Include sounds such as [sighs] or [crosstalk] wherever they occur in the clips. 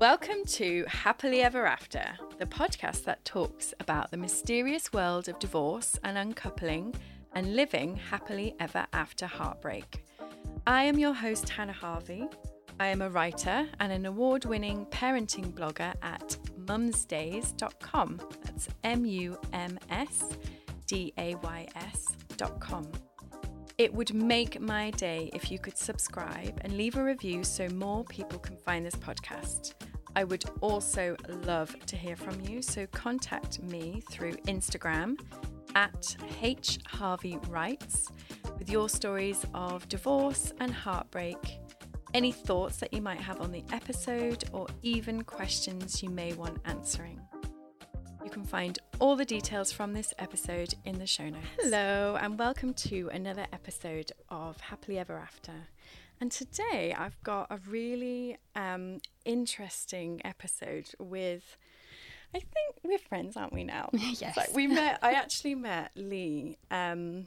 Welcome to Happily Ever After, the podcast that talks about the mysterious world of divorce and uncoupling and living happily ever after heartbreak. I am your host, Hannah Harvey. I am a writer and an award winning parenting blogger at mumsdays.com. That's M U M S D A Y S.com. It would make my day if you could subscribe and leave a review so more people can find this podcast. I would also love to hear from you, so contact me through Instagram at H Harvey Writes with your stories of divorce and heartbreak, any thoughts that you might have on the episode, or even questions you may want answering. You can find all the details from this episode in the show notes. Hello, and welcome to another episode of Happily Ever After. And today I've got a really um, interesting episode with. I think we're friends, aren't we now? [laughs] yes. So we met. I actually met Lea um,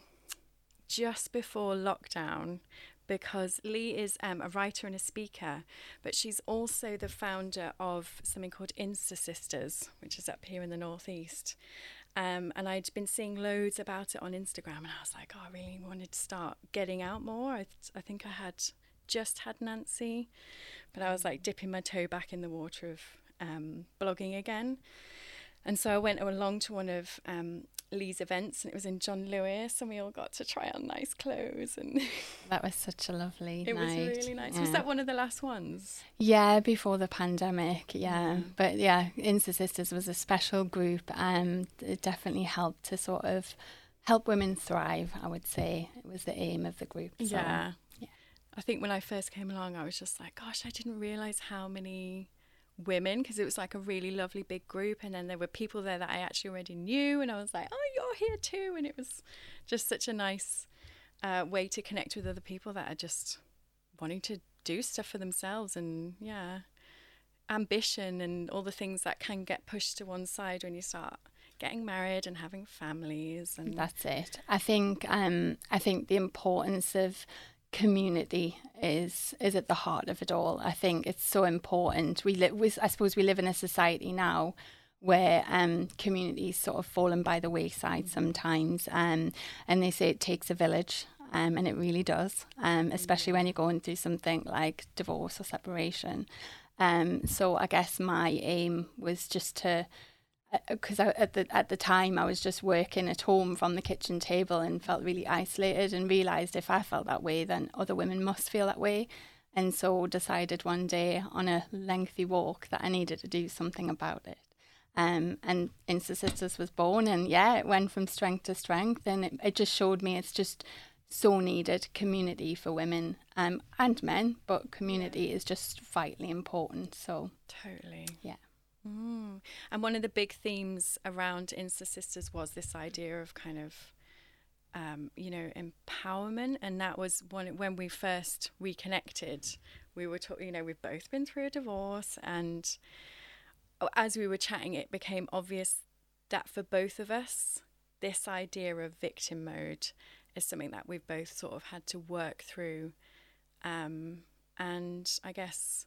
just before lockdown because Lea is um, a writer and a speaker, but she's also the founder of something called Insta Sisters, which is up here in the Northeast. Um, and I'd been seeing loads about it on Instagram, and I was like, oh, I really wanted to start getting out more. I, th- I think I had just had Nancy, but I was like dipping my toe back in the water of um, blogging again. And so I went along to one of um, Lea's events, and it was in John Lewis, and we all got to try on nice clothes, and [laughs] that was such a lovely. it night. was really nice. Yeah. Was that one of the last ones? Yeah, before the pandemic. Yeah, Mm. but yeah, Insta Sisters was a special group. and it definitely helped to sort of help women thrive. I would say it was the aim of the group. So, yeah. I think when I first came along, I was just like, gosh, I didn't realize how many women because it was like a really lovely big group and then there were people there that I actually already knew and I was like oh you're here too and it was just such a nice uh, way to connect with other people that are just wanting to do stuff for themselves and yeah ambition and all the things that can get pushed to one side when you start getting married and having families and That's it. I think um I think the importance of community is is at the heart of it all. I think it's so important. We live I suppose we live in a society now where um communities sort of fallen by the wayside sometimes. Um and they say it takes a village. Um, and it really does, um, especially when you're going through something like divorce or separation. Um, so I guess my aim was just to because at the at the time I was just working at home from the kitchen table and felt really isolated and realized if I felt that way then other women must feel that way. And so decided one day on a lengthy walk that I needed to do something about it. Um, and Insta Sisters was born and yeah it went from strength to strength and it, it just showed me it's just so needed community for women um, and men but community is just vitally important so totally. Yeah Mm. And one of the big themes around Insta Sisters was this idea of kind of, um, you know, empowerment. And that was one when we first reconnected. We were talking, you know, we've both been through a divorce. And oh, as we were chatting, it became obvious that for both of us, this idea of victim mode is something that we've both sort of had to work through. Um, and I guess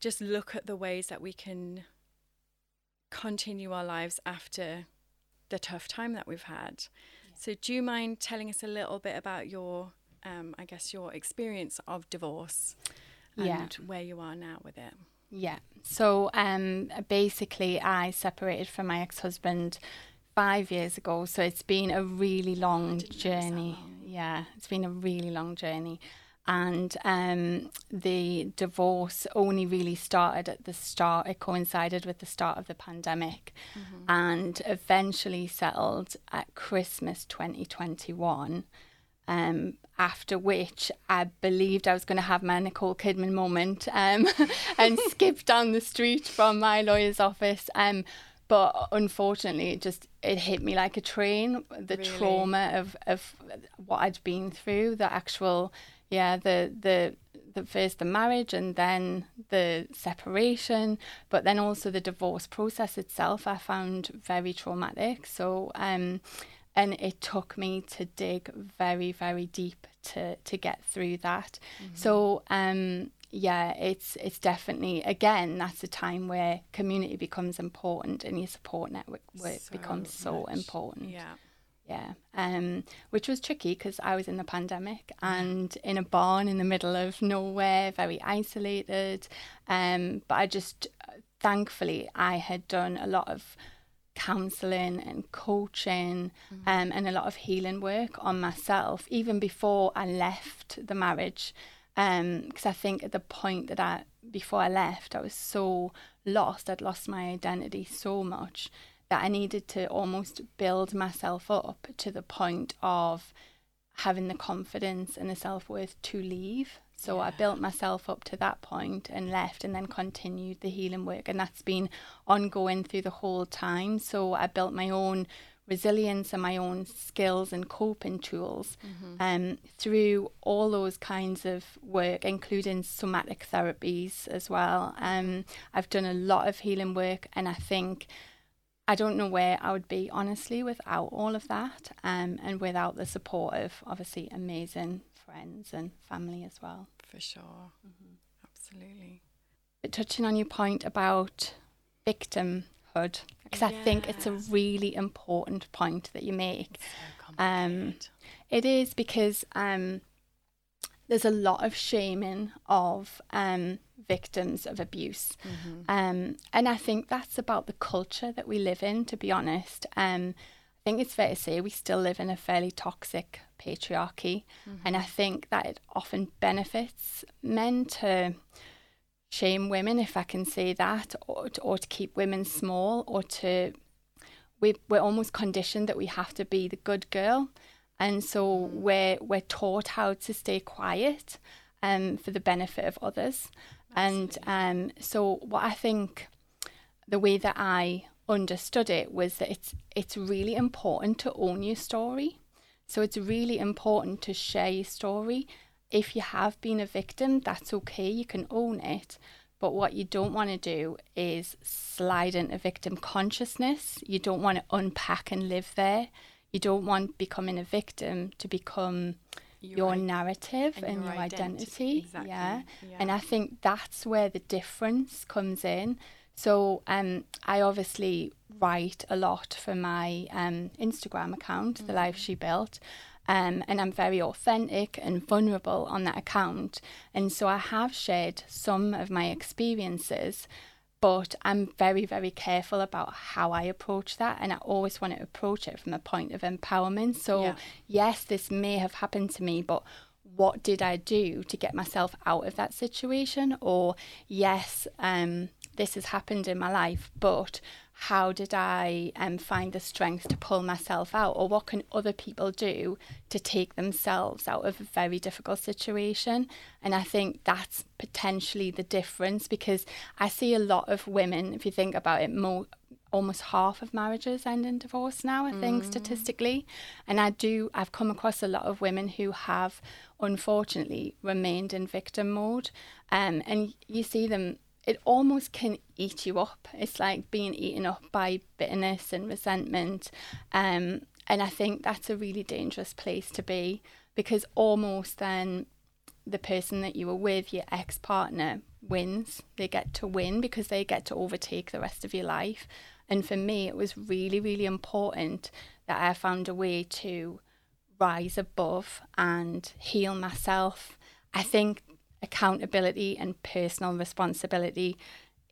just look at the ways that we can continue our lives after the tough time that we've had. Yeah. So, do you mind telling us a little bit about your, um, I guess, your experience of divorce and Yeah. where you are now with it? Yeah. So um, basically, I separated from my ex husband five years ago. So it's been a really long didn't realise that journey. Yeah, it's been a really long journey. And um, the divorce only really started at the start, it coincided with the start of the pandemic and eventually settled at Christmas 2021. Um, after which I believed I was going to have my Nicole Kidman moment um, [laughs] and skip down the street from my lawyer's office. Um, but unfortunately, it just it hit me like a train. The Really? trauma of, of what I'd been through, the actual, yeah, the the the first the marriage and then the separation, but then also the divorce process itself. I found very traumatic. So um, and it took me to dig very very deep to to get through that so um yeah, it's it's definitely again that's a time where community becomes important and your support network So becomes so important. Yeah. Yeah, um, which was tricky because I was in the pandemic and in a barn in the middle of nowhere, very isolated. Um, but I just, thankfully, I had done a lot of counselling and coaching um, and a lot of healing work on myself even before I left the marriage. Because I think at the point that I, before I left, I was so lost. I'd lost my identity so much that I needed to almost build myself up to the point of having the confidence and the self worth to leave. So I built myself up to that point and left and then continued the healing work. And that's been ongoing through the whole time. So I built my own resilience and my own skills and coping tools um, through all those kinds of work, including somatic therapies as well. Um, I've done a lot of healing work and I think I don't know where I would be honestly without all of that, um, and without the support of obviously amazing friends and family as well. For sure. Mm-hmm. Absolutely. But touching on your point about victimhood, because I think it's a really important point that you make. So Um. It is because um, there's a lot of shaming of um, victims of abuse. Mm-hmm. Um, and I think that's about the culture that we live in, to be honest. Um, I think it's fair to say we still live in a fairly toxic patriarchy. And I think that it often benefits men to shame women, if I can say that, or to, or to keep women small, or to. We, we're almost conditioned that we have to be the good girl. And so we're, we're taught how to stay quiet um, for the benefit of others. And um, so, what I think the way that I understood it was that it's it's really important to own your story. So it's really important to share your story. If you have been a victim, that's okay. You can own it. But what you don't want to do is slide into victim consciousness. You don't want to unpack and live there. You don't want becoming a victim to become your, i- narrative and and, your your identity. identity. Exactly. Yeah. Yeah. And I think that's where the difference comes in. So um, I obviously write a lot for my um, Instagram account, The Life She Built. Um, and I'm very authentic and vulnerable on that account. And so I have shared some of my experiences, but I'm very, very careful about how I approach that. And I always want to approach it from a point of empowerment. So, Yeah. yes, this may have happened to me, but what did I do to get myself out of that situation? Or, yes, um, this has happened in my life, but how did I um, find the strength to pull myself out? Or what can other people do to take themselves out of a very difficult situation? And I think that's potentially the difference because I see a lot of women, if you think about it, more almost half of marriages end in divorce now, I think, statistically. And I do, I've come across a lot of women who have unfortunately remained in victim mode. Um, and you see them, it almost can eat you up. It's like being eaten up by bitterness and resentment. Um, and I think that's a really dangerous place to be because almost then the person that you were with, your ex partner, wins. They get to win because they get to overtake the rest of your life. And for me, it was really, really important that I found a way to rise above and heal myself. I think accountability and personal responsibility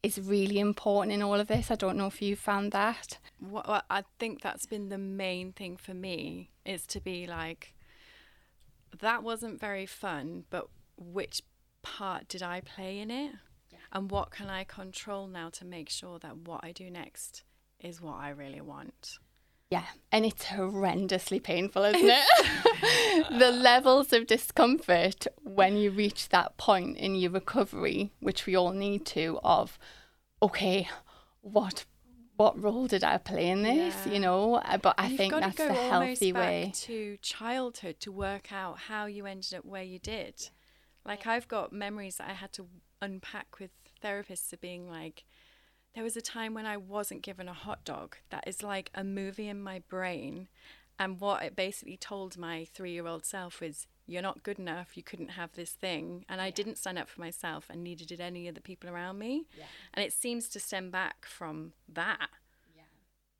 is really important in all of this. I don't know if you found that. What I think that's been the main thing for me is to be like, that wasn't very fun, but which part did I play in it? And what can I control now to make sure that what I do next is what I really want? Yeah, and it's horrendously painful, isn't it? [laughs] the levels of discomfort when you reach that point in your recovery, which we all need to, of okay, what what role did I play in this? Yeah. You know, Uh, but I you've think that's the healthy back way. to childhood to work out how you ended up where you did. Like I've got memories that I had to unpack with therapists of being like, there was a time when I wasn't given a hot dog. That is like a movie in my brain, And what it basically told my three year old self was, You're not good enough. You couldn't have this thing. And I didn't stand up for myself, and neither did any of the people around me. Yeah. And it seems to stem back from that.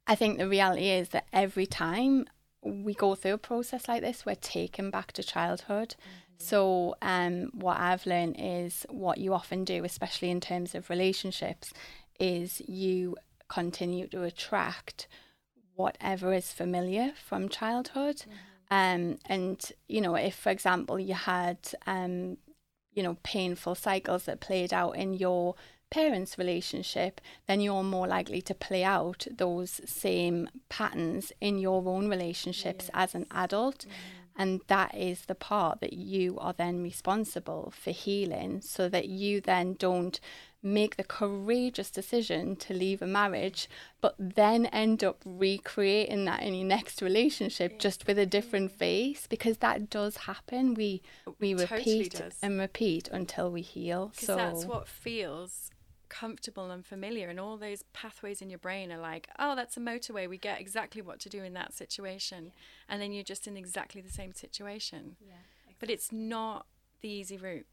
I think the reality is that every time we go through a process like this, we're taken back to childhood. So, um, what I've learned is what you often do, especially in terms of relationships, is you continue to attract whatever is familiar from childhood. Um, and you know, if for example you had um, you know, painful cycles that played out in your parents' relationship, then you're more likely to play out those same patterns in your own relationships as an adult. And that is the part that you are then responsible for healing so that you then don't make the courageous decision to leave a marriage, but then end up recreating that in your next relationship just with a different face because that does happen. We we repeat does. and repeat until we heal. Because So that's what feels comfortable and familiar. And all those pathways in your brain are like, oh, that's a motorway. We get exactly what to do in that situation. And then you're just in exactly the same situation. But it's not the easy route.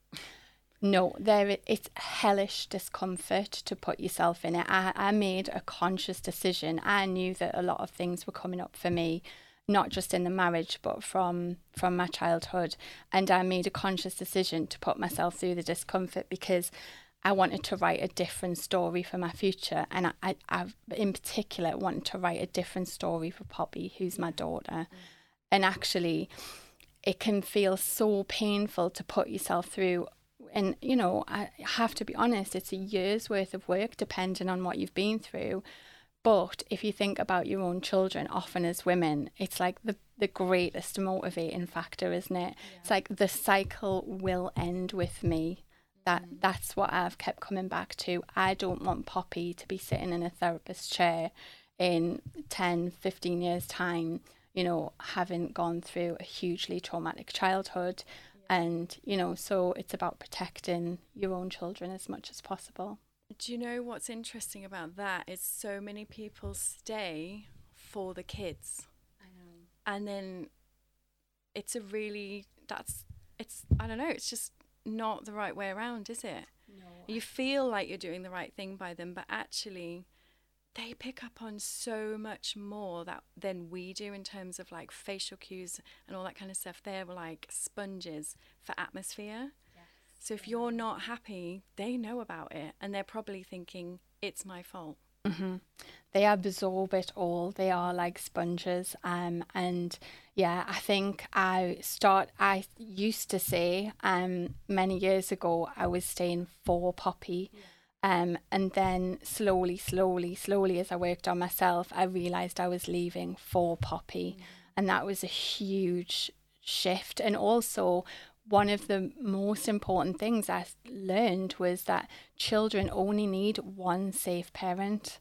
No, there it's hellish discomfort to put yourself in it. I, I made a conscious decision. I knew that a lot of things were coming up for me, not just in the marriage, but from from my childhood. And I made a conscious decision to put myself through the discomfort because I wanted to write a different story for my future. And I, I, I in particular wanted to write a different story for Poppy, who's my daughter. And actually it can feel so painful to put yourself through and you know i have to be honest it's a year's worth of work depending on what you've been through but if you think about your own children often as women it's like the the greatest motivating factor isn't it it's like the cycle will end with me that mm. that's what i've kept coming back to. I don't want poppy to be sitting in a therapist chair in 10 15 years time you know having gone through a hugely traumatic childhood. And you know so it's about protecting your own children as much as possible. Do you know what's interesting about that? Is so many people stay for the kids. i know. And then it's a really, that's, it's, I don't know, it's just not the right way around, is it? no You feel like you're doing the right thing by them, but actually, they pick up on so much more that than we do in terms of like facial cues and all that kind of stuff. They're like sponges for atmosphere. So if you're not happy, they know about it, and they're probably thinking it's my fault. Hmm They absorb it all. They are like sponges. Um, and yeah, I think I start. I used to say, um, many years ago, I was staying for Poppy. Um, and then slowly, slowly, slowly, as I worked on myself, I realized I was leaving for Poppy, and that was a huge shift. And also, one of the most important things I learned was that children only need one safe parent.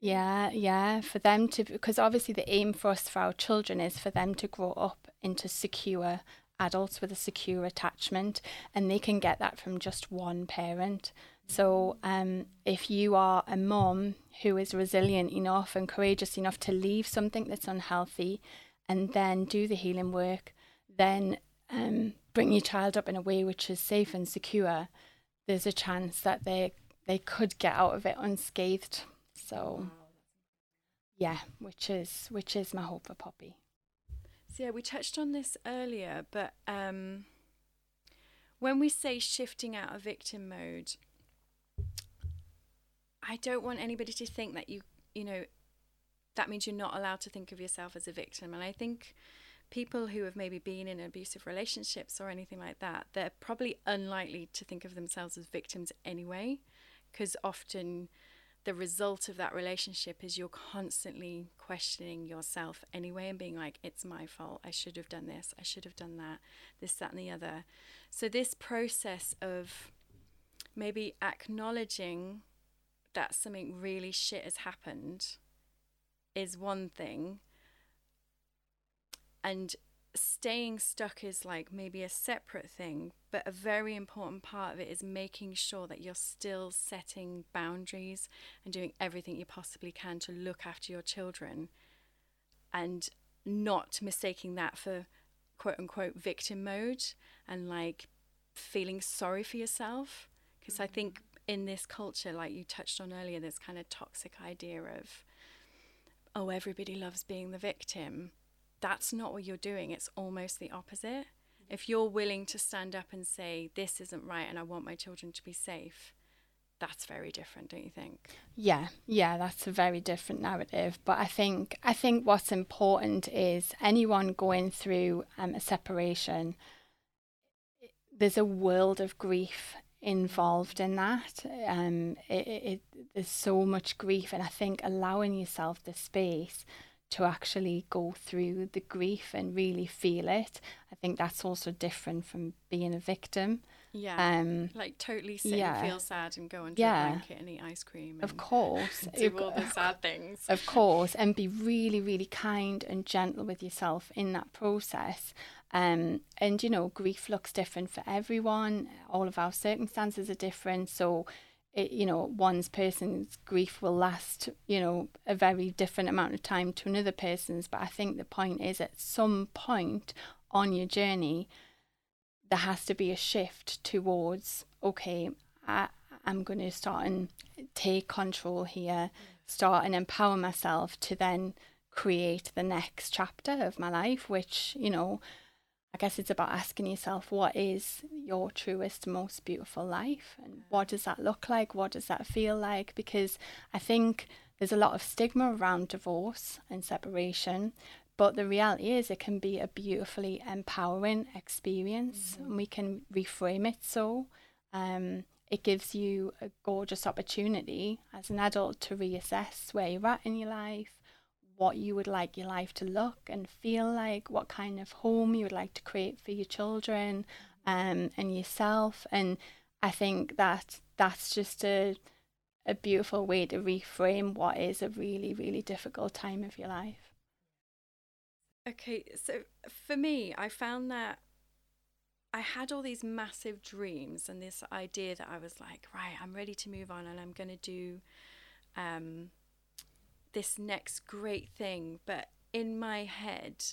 Yeah, yeah, for them to, because obviously the aim for us for our children is for them to grow up into secure adults with a secure attachment, and they can get that from just one parent. So, um, if you are a mom who is resilient enough and courageous enough to leave something that's unhealthy and then do the healing work, then um, bring your child up in a way which is safe and secure, there's a chance that they they could get out of it unscathed. So, yeah, which is which is my hope for Poppy. So yeah, we touched on this earlier, but um, when we say shifting out of victim mode, I don't want anybody to think that you, you know, that means you're not allowed to think of yourself as a victim. And I think people who have maybe been in abusive relationships or anything like that, they're probably unlikely to think of themselves as victims anyway, because often the result of that relationship is you're constantly questioning yourself anyway and being like, it's my fault. I should have done this. I should have done that. This, that, and the other. So, this process of maybe acknowledging that something really shit has happened is one thing. And staying stuck is like maybe a separate thing, but a very important part of it is making sure that you're still setting boundaries and doing everything you possibly can to look after your children. And not mistaking that for quote unquote victim mode and like feeling sorry for yourself. Because I think mm. in this culture, like you touched on earlier, this kind of toxic idea of, oh, everybody loves being the victim. That's not what you're doing. It's almost the opposite. If you're willing to stand up and say, this isn't right and I want my children to be safe, that's very different, don't you think? Yeah, yeah, that's a very different narrative. But I think I think what's important is anyone going through um, a separation. There's a world of grief involved in that. Um, it, it, there's so much grief, and I think allowing yourself the space to actually go through the grief and really feel it, I think that's also different from being a victim. Yeah. Um, like totally sit yeah. and feel sad and go under yeah. a blanket and eat ice cream. of course. [laughs] do all the sad things. [laughs] Of course. And be really, really kind and gentle with yourself in that process. Um, and, you know, grief looks different for everyone. All of our circumstances are different. So, it, you know, one's person's grief will last, you know, a very different amount of time to another person's. But I think the point is at some point on your journey, there has to be a shift towards okay I, i'm going to start and take control here start and empower myself to then create the next chapter of my life which you know i guess it's about asking yourself what is your truest most beautiful life and what does that look like what does that feel like because i think there's a lot of stigma around divorce and separation but the reality is, it can be a beautifully empowering experience, mm-hmm. and we can reframe it so. Um, it gives you a gorgeous opportunity as an adult to reassess where you're at in your life, what you would like your life to look and feel like, what kind of home you would like to create for your children um, and yourself. And I think that that's just a a beautiful way to reframe what is a really, really difficult time of your life. Okay, so for me, I found that I had all these massive dreams and this idea that I was like, right, I'm ready to move on and I'm going to do um, this next great thing. But in my head,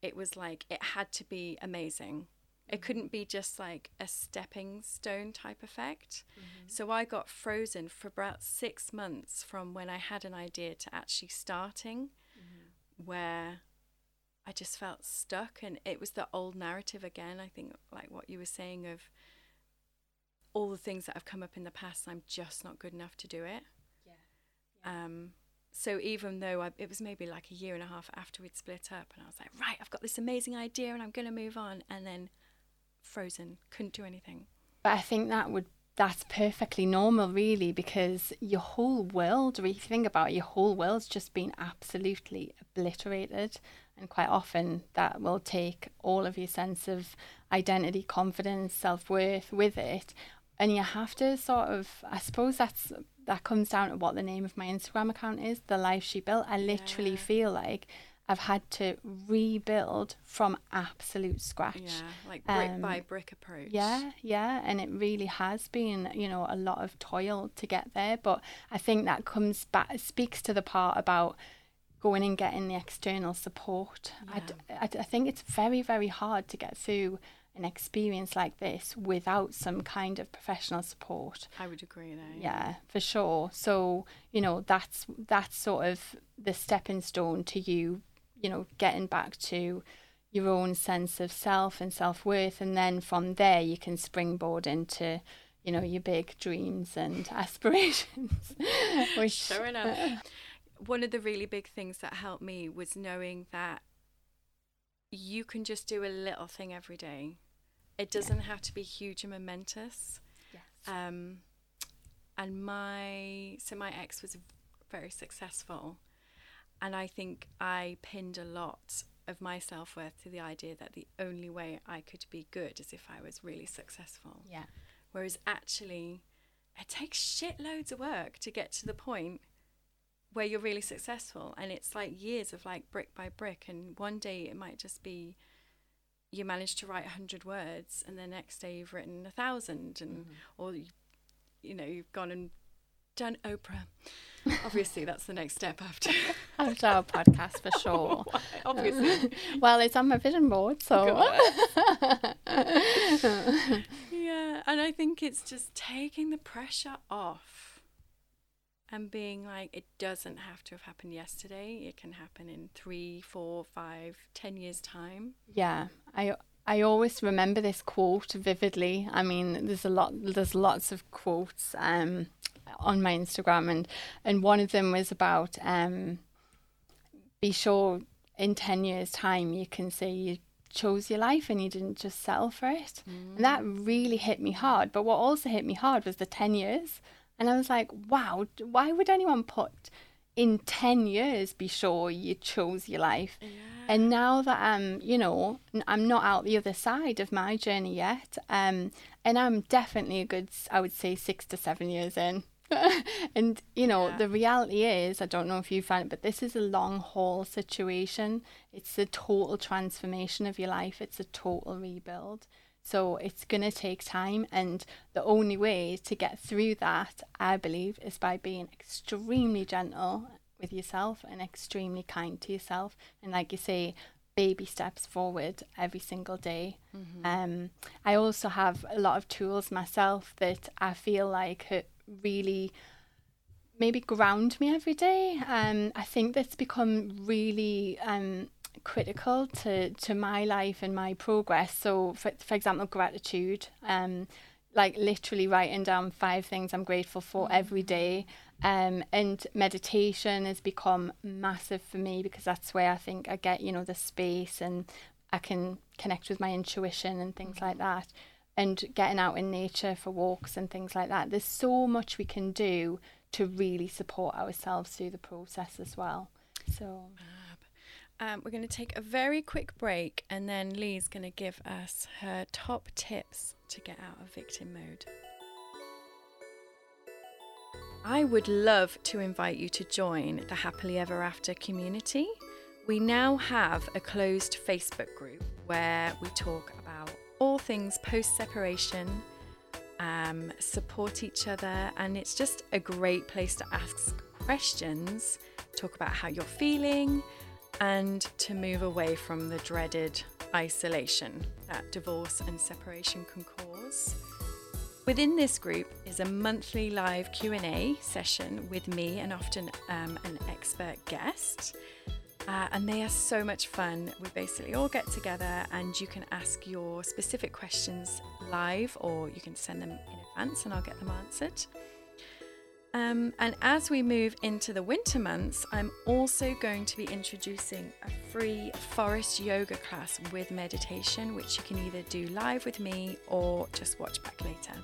it was like it had to be amazing. It mm-hmm. couldn't be just like a stepping stone type effect. Mm-hmm. So I got frozen for about six months from when I had an idea to actually starting, mm-hmm. where I just felt stuck and it was the old narrative again. I think like what you were saying of all the things that have come up in the past, I'm just not good enough to do it. Yeah. yeah. Um so even though I, it was maybe like a year and a half after we'd split up and I was like, right, I've got this amazing idea and I'm going to move on and then frozen, couldn't do anything. But I think that would that's perfectly normal really because your whole world if you think about it, your whole world's just been absolutely obliterated and quite often that will take all of your sense of identity, confidence, self worth with it. And you have to sort of, I suppose that's that comes down to what the name of my Instagram account is, the life she built. I literally yeah. feel like I've had to rebuild from absolute scratch. Yeah, like brick um, by brick approach. Yeah, yeah. And it really has been, you know, a lot of toil to get there. But I think that comes back, speaks to the part about going and getting the external support. Yeah. I, I, I think it's very, very hard to get through an experience like this without some kind of professional support. I would agree there. Yeah, for sure. So, you know, that's that's sort of the stepping stone to you, you know, getting back to your own sense of self and self-worth and then from there you can springboard into you know your big dreams and [laughs] aspirations [laughs] which sure enough one of the really big things that helped me was knowing that you can just do a little thing every day. It doesn't yeah. have to be huge and momentous. Yes. Um, and my so my ex was very successful, and I think I pinned a lot of my self worth to the idea that the only way I could be good is if I was really successful. Yeah. Whereas actually, it takes shitloads of work to get to the point where you're really successful and it's like years of like brick by brick and one day it might just be you manage to write 100 words and the next day you've written a thousand and mm-hmm. or you, you know you've gone and done oprah Obviously, that's the next step after [laughs] after our podcast for sure. [laughs] Obviously. [laughs] well, it's on my vision board, so. yeah, and I think it's just taking the pressure off and being like, it doesn't have to have happened yesterday. It can happen in three, four, five, ten years' time. Yeah, I I always remember this quote vividly. I mean, there's a lot, there's lots of quotes um, on my Instagram, and and one of them was about um, be sure in ten years' time you can say you chose your life and you didn't just settle for it, mm. and that really hit me hard. But what also hit me hard was the ten years, and I was like, wow, why would anyone put in 10 years be sure you chose your life? Yeah. and now that i'm you know i'm not out the other side of my journey yet um and i'm definitely a good i would say six to seven years in. [laughs] And you know yeah. the reality is i don't know if you find it but this is a long haul situation. It's a total transformation of your life. It's a total rebuild so it's going to take time. And the only way to get through that, I believe, is by being extremely gentle with yourself and extremely kind to yourself. And like you say, baby steps forward every single day. Mm-hmm. Um, I also have a lot of tools myself that I feel like really maybe ground me every day. Um, I think that's become really um, critical to to my life and my progress. So, for for example, gratitude. Um, like literally writing down five things I'm grateful for mm. every day. Um, and meditation has become massive for me because that's where I think I get, you know, the space and I can connect with my intuition and things like mm. that. And getting out in nature for walks and things like that. There's so much we can do to really support ourselves through the process as well. So. Um, we're going to take a very quick break and then Lea's going to give us her top tips to get out of victim mode. I would love to invite you to join the Happily Ever After community. We now have a closed Facebook group where we talk about all things post separation, um, support each other, and it's just a great place to ask questions, talk about how you're feeling, and to move away from the dreaded isolation that divorce and separation can cause. Within this group is a monthly live Q&A session with me and often um, an expert guest. Uh, and they are so much fun. We basically all get together and you can ask your specific questions live or you can send them in advance and I'll get them answered. Um, and as we move into the winter months, I'm also going to be introducing a free forest yoga class with meditation, which you can either do live with me or just watch back later.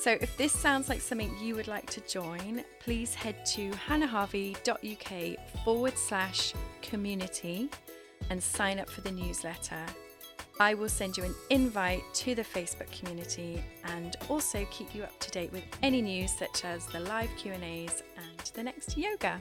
So, if this sounds like something you would like to join, please head to hannahharvey.uk forward slash community and sign up for the newsletter I will send you an invite to the Facebook community and also keep you up to date with any news such as the live Q&As and the next yoga.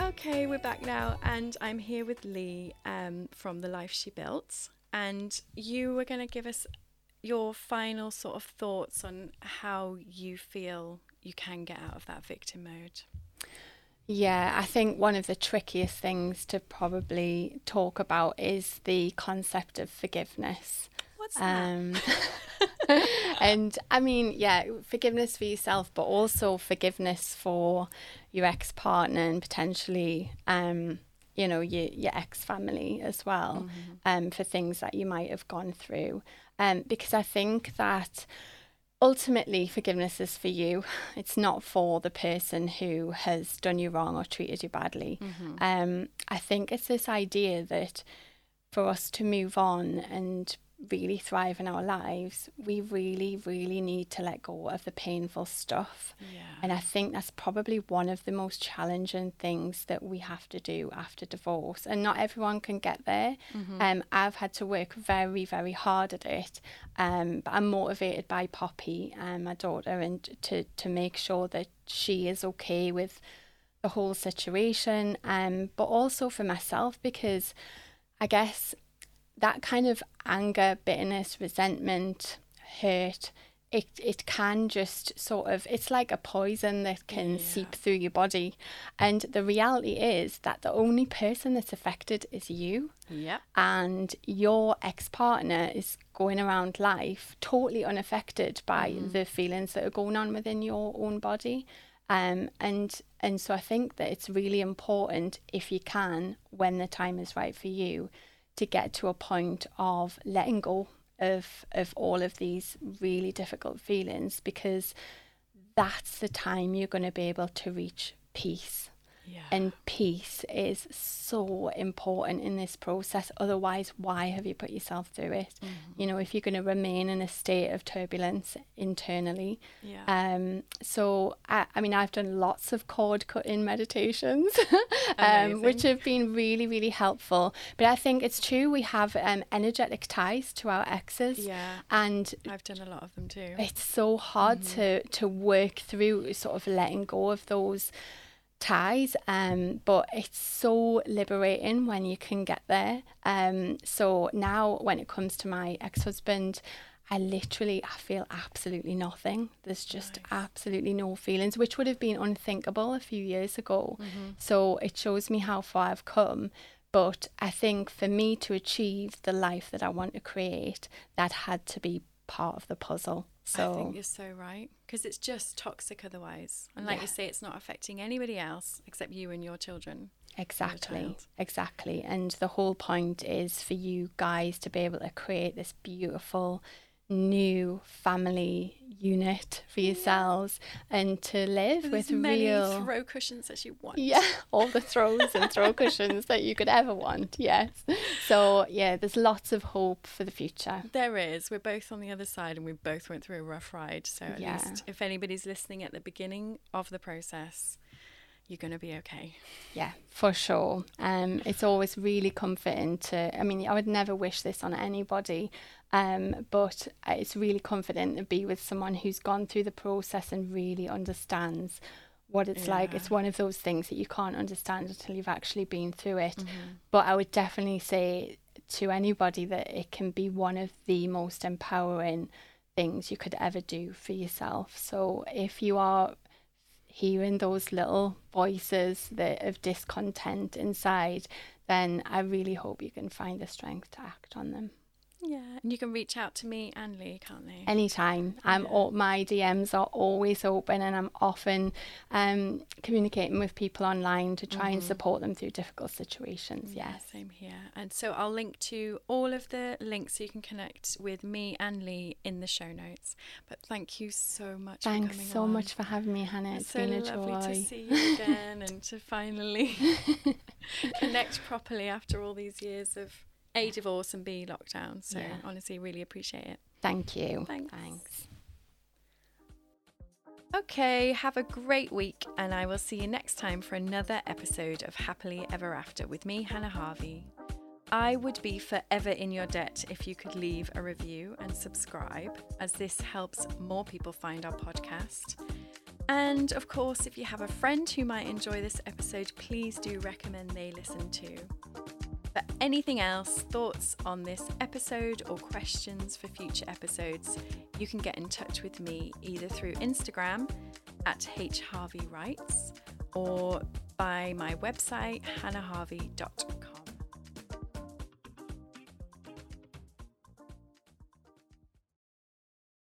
Okay, we're back now, and I'm here with Lea um, from The Life She Built. And you were going to give us your final sort of thoughts on how you feel you can get out of that victim mode. Yeah, I think one of the trickiest things to probably talk about is the concept of forgiveness. What's um, that? [laughs] [laughs] and I mean, yeah, forgiveness for yourself, but also forgiveness for your ex partner and potentially, um, you know, your your ex family as well, mm-hmm. um, for things that you might have gone through. Um, because I think that ultimately forgiveness is for you [sighs] it's not for the person who has done you wrong or treated you badly mm-hmm. um, i think it's this idea that for us to move on and really thrive in our lives, we really, really need to let go of the painful stuff. Yeah. And I think that's probably one of the most challenging things that we have to do after divorce. And not everyone can get there. Mm-hmm. Um, I've had to work very, very hard at it. Um, but I'm motivated by Poppy, um, my daughter, and to, to make sure that she is okay with the whole situation. Um, but also for myself, because I guess that kind of anger, bitterness, resentment, hurt, it it can just sort of it's like a poison that can Yeah. seep through your body and the reality is that the only person that's affected is you Yep. and your ex-partner is going around life totally unaffected by Mm-hmm. the feelings that are going on within your own body um, and and so I think that it's really important if you can when the time is right for you to get to a point of letting go of of all of these really difficult feelings because that's the time you're going to be able to reach peace Yeah. and peace is so important in this process. Otherwise, why have you put yourself through it? You know, if you're going to remain in a state of turbulence internally. yeah. Um, so, I, I mean, I've done lots of cord cutting meditations, [laughs] um, which have been really, really helpful. But I think it's true, we have um, energetic ties to our exes. yeah. And I've done a lot of them too. it's so hard to to work through sort of letting go of those ties um but it's so liberating when you can get there um so now when it comes to my ex-husband I literally I feel absolutely nothing. There's just Nice. absolutely no feelings, which would have been unthinkable a few years ago. So it shows me how far I've come. But I think for me to achieve the life that I want to create, that had to be part of the puzzle. So I think you're so right because it's just toxic otherwise. And like you say, it's not affecting anybody else except you and your children. Exactly, exactly. And the whole point is for you guys to be able to create this beautiful new family unit for yourselves and to live With with many real throw cushions as you want. yeah all the throws and throw [laughs] cushions that you could ever want yes so yeah there's lots of hope for the future There is. We're both on the other side and we both went through a rough ride. So at Yeah. least if anybody's listening at the beginning of the process, you're going to be okay. Yeah, for sure. Um, it's always really comforting to. I mean, I would never wish this on anybody, um, but it's really comforting to be with someone who's gone through the process and really understands what it's like. It's one of those things that you can't understand until you've actually been through it. Mm-hmm. But I would definitely say to anybody that it can be one of the most empowering things you could ever do for yourself. So if you are hearing those little voices that of discontent inside, then I really hope you can find the strength to act on them. Yeah. And you can reach out to me and Lea, can't they? Anytime. I'm Yeah. all, my DMs are always open and I'm often um, communicating with people online to try and support them through difficult situations. Yeah, Yes. same here. And so I'll link to all of the links so you can connect with me and Lea in the show notes. But thank you so much. for Thanks so on. much for having me, Hannah. It's It's so been a lovely joy. to see you again [laughs] and to finally [laughs] connect properly after all these years of A, divorce and B, lockdown. So Yeah. honestly, really appreciate it. Thank you. Thanks. Thanks. Okay, have a great week, and I will see you next time for another episode of Happily Ever After with me, Hannah Harvey. I would be forever in your debt if you could leave a review and subscribe, as this helps more people find our podcast. And of course, if you have a friend who might enjoy this episode, please do recommend they listen too. For anything else, thoughts on this episode, or questions for future episodes, you can get in touch with me either through Instagram at hharveyWrites or by my website hannahharvey.com.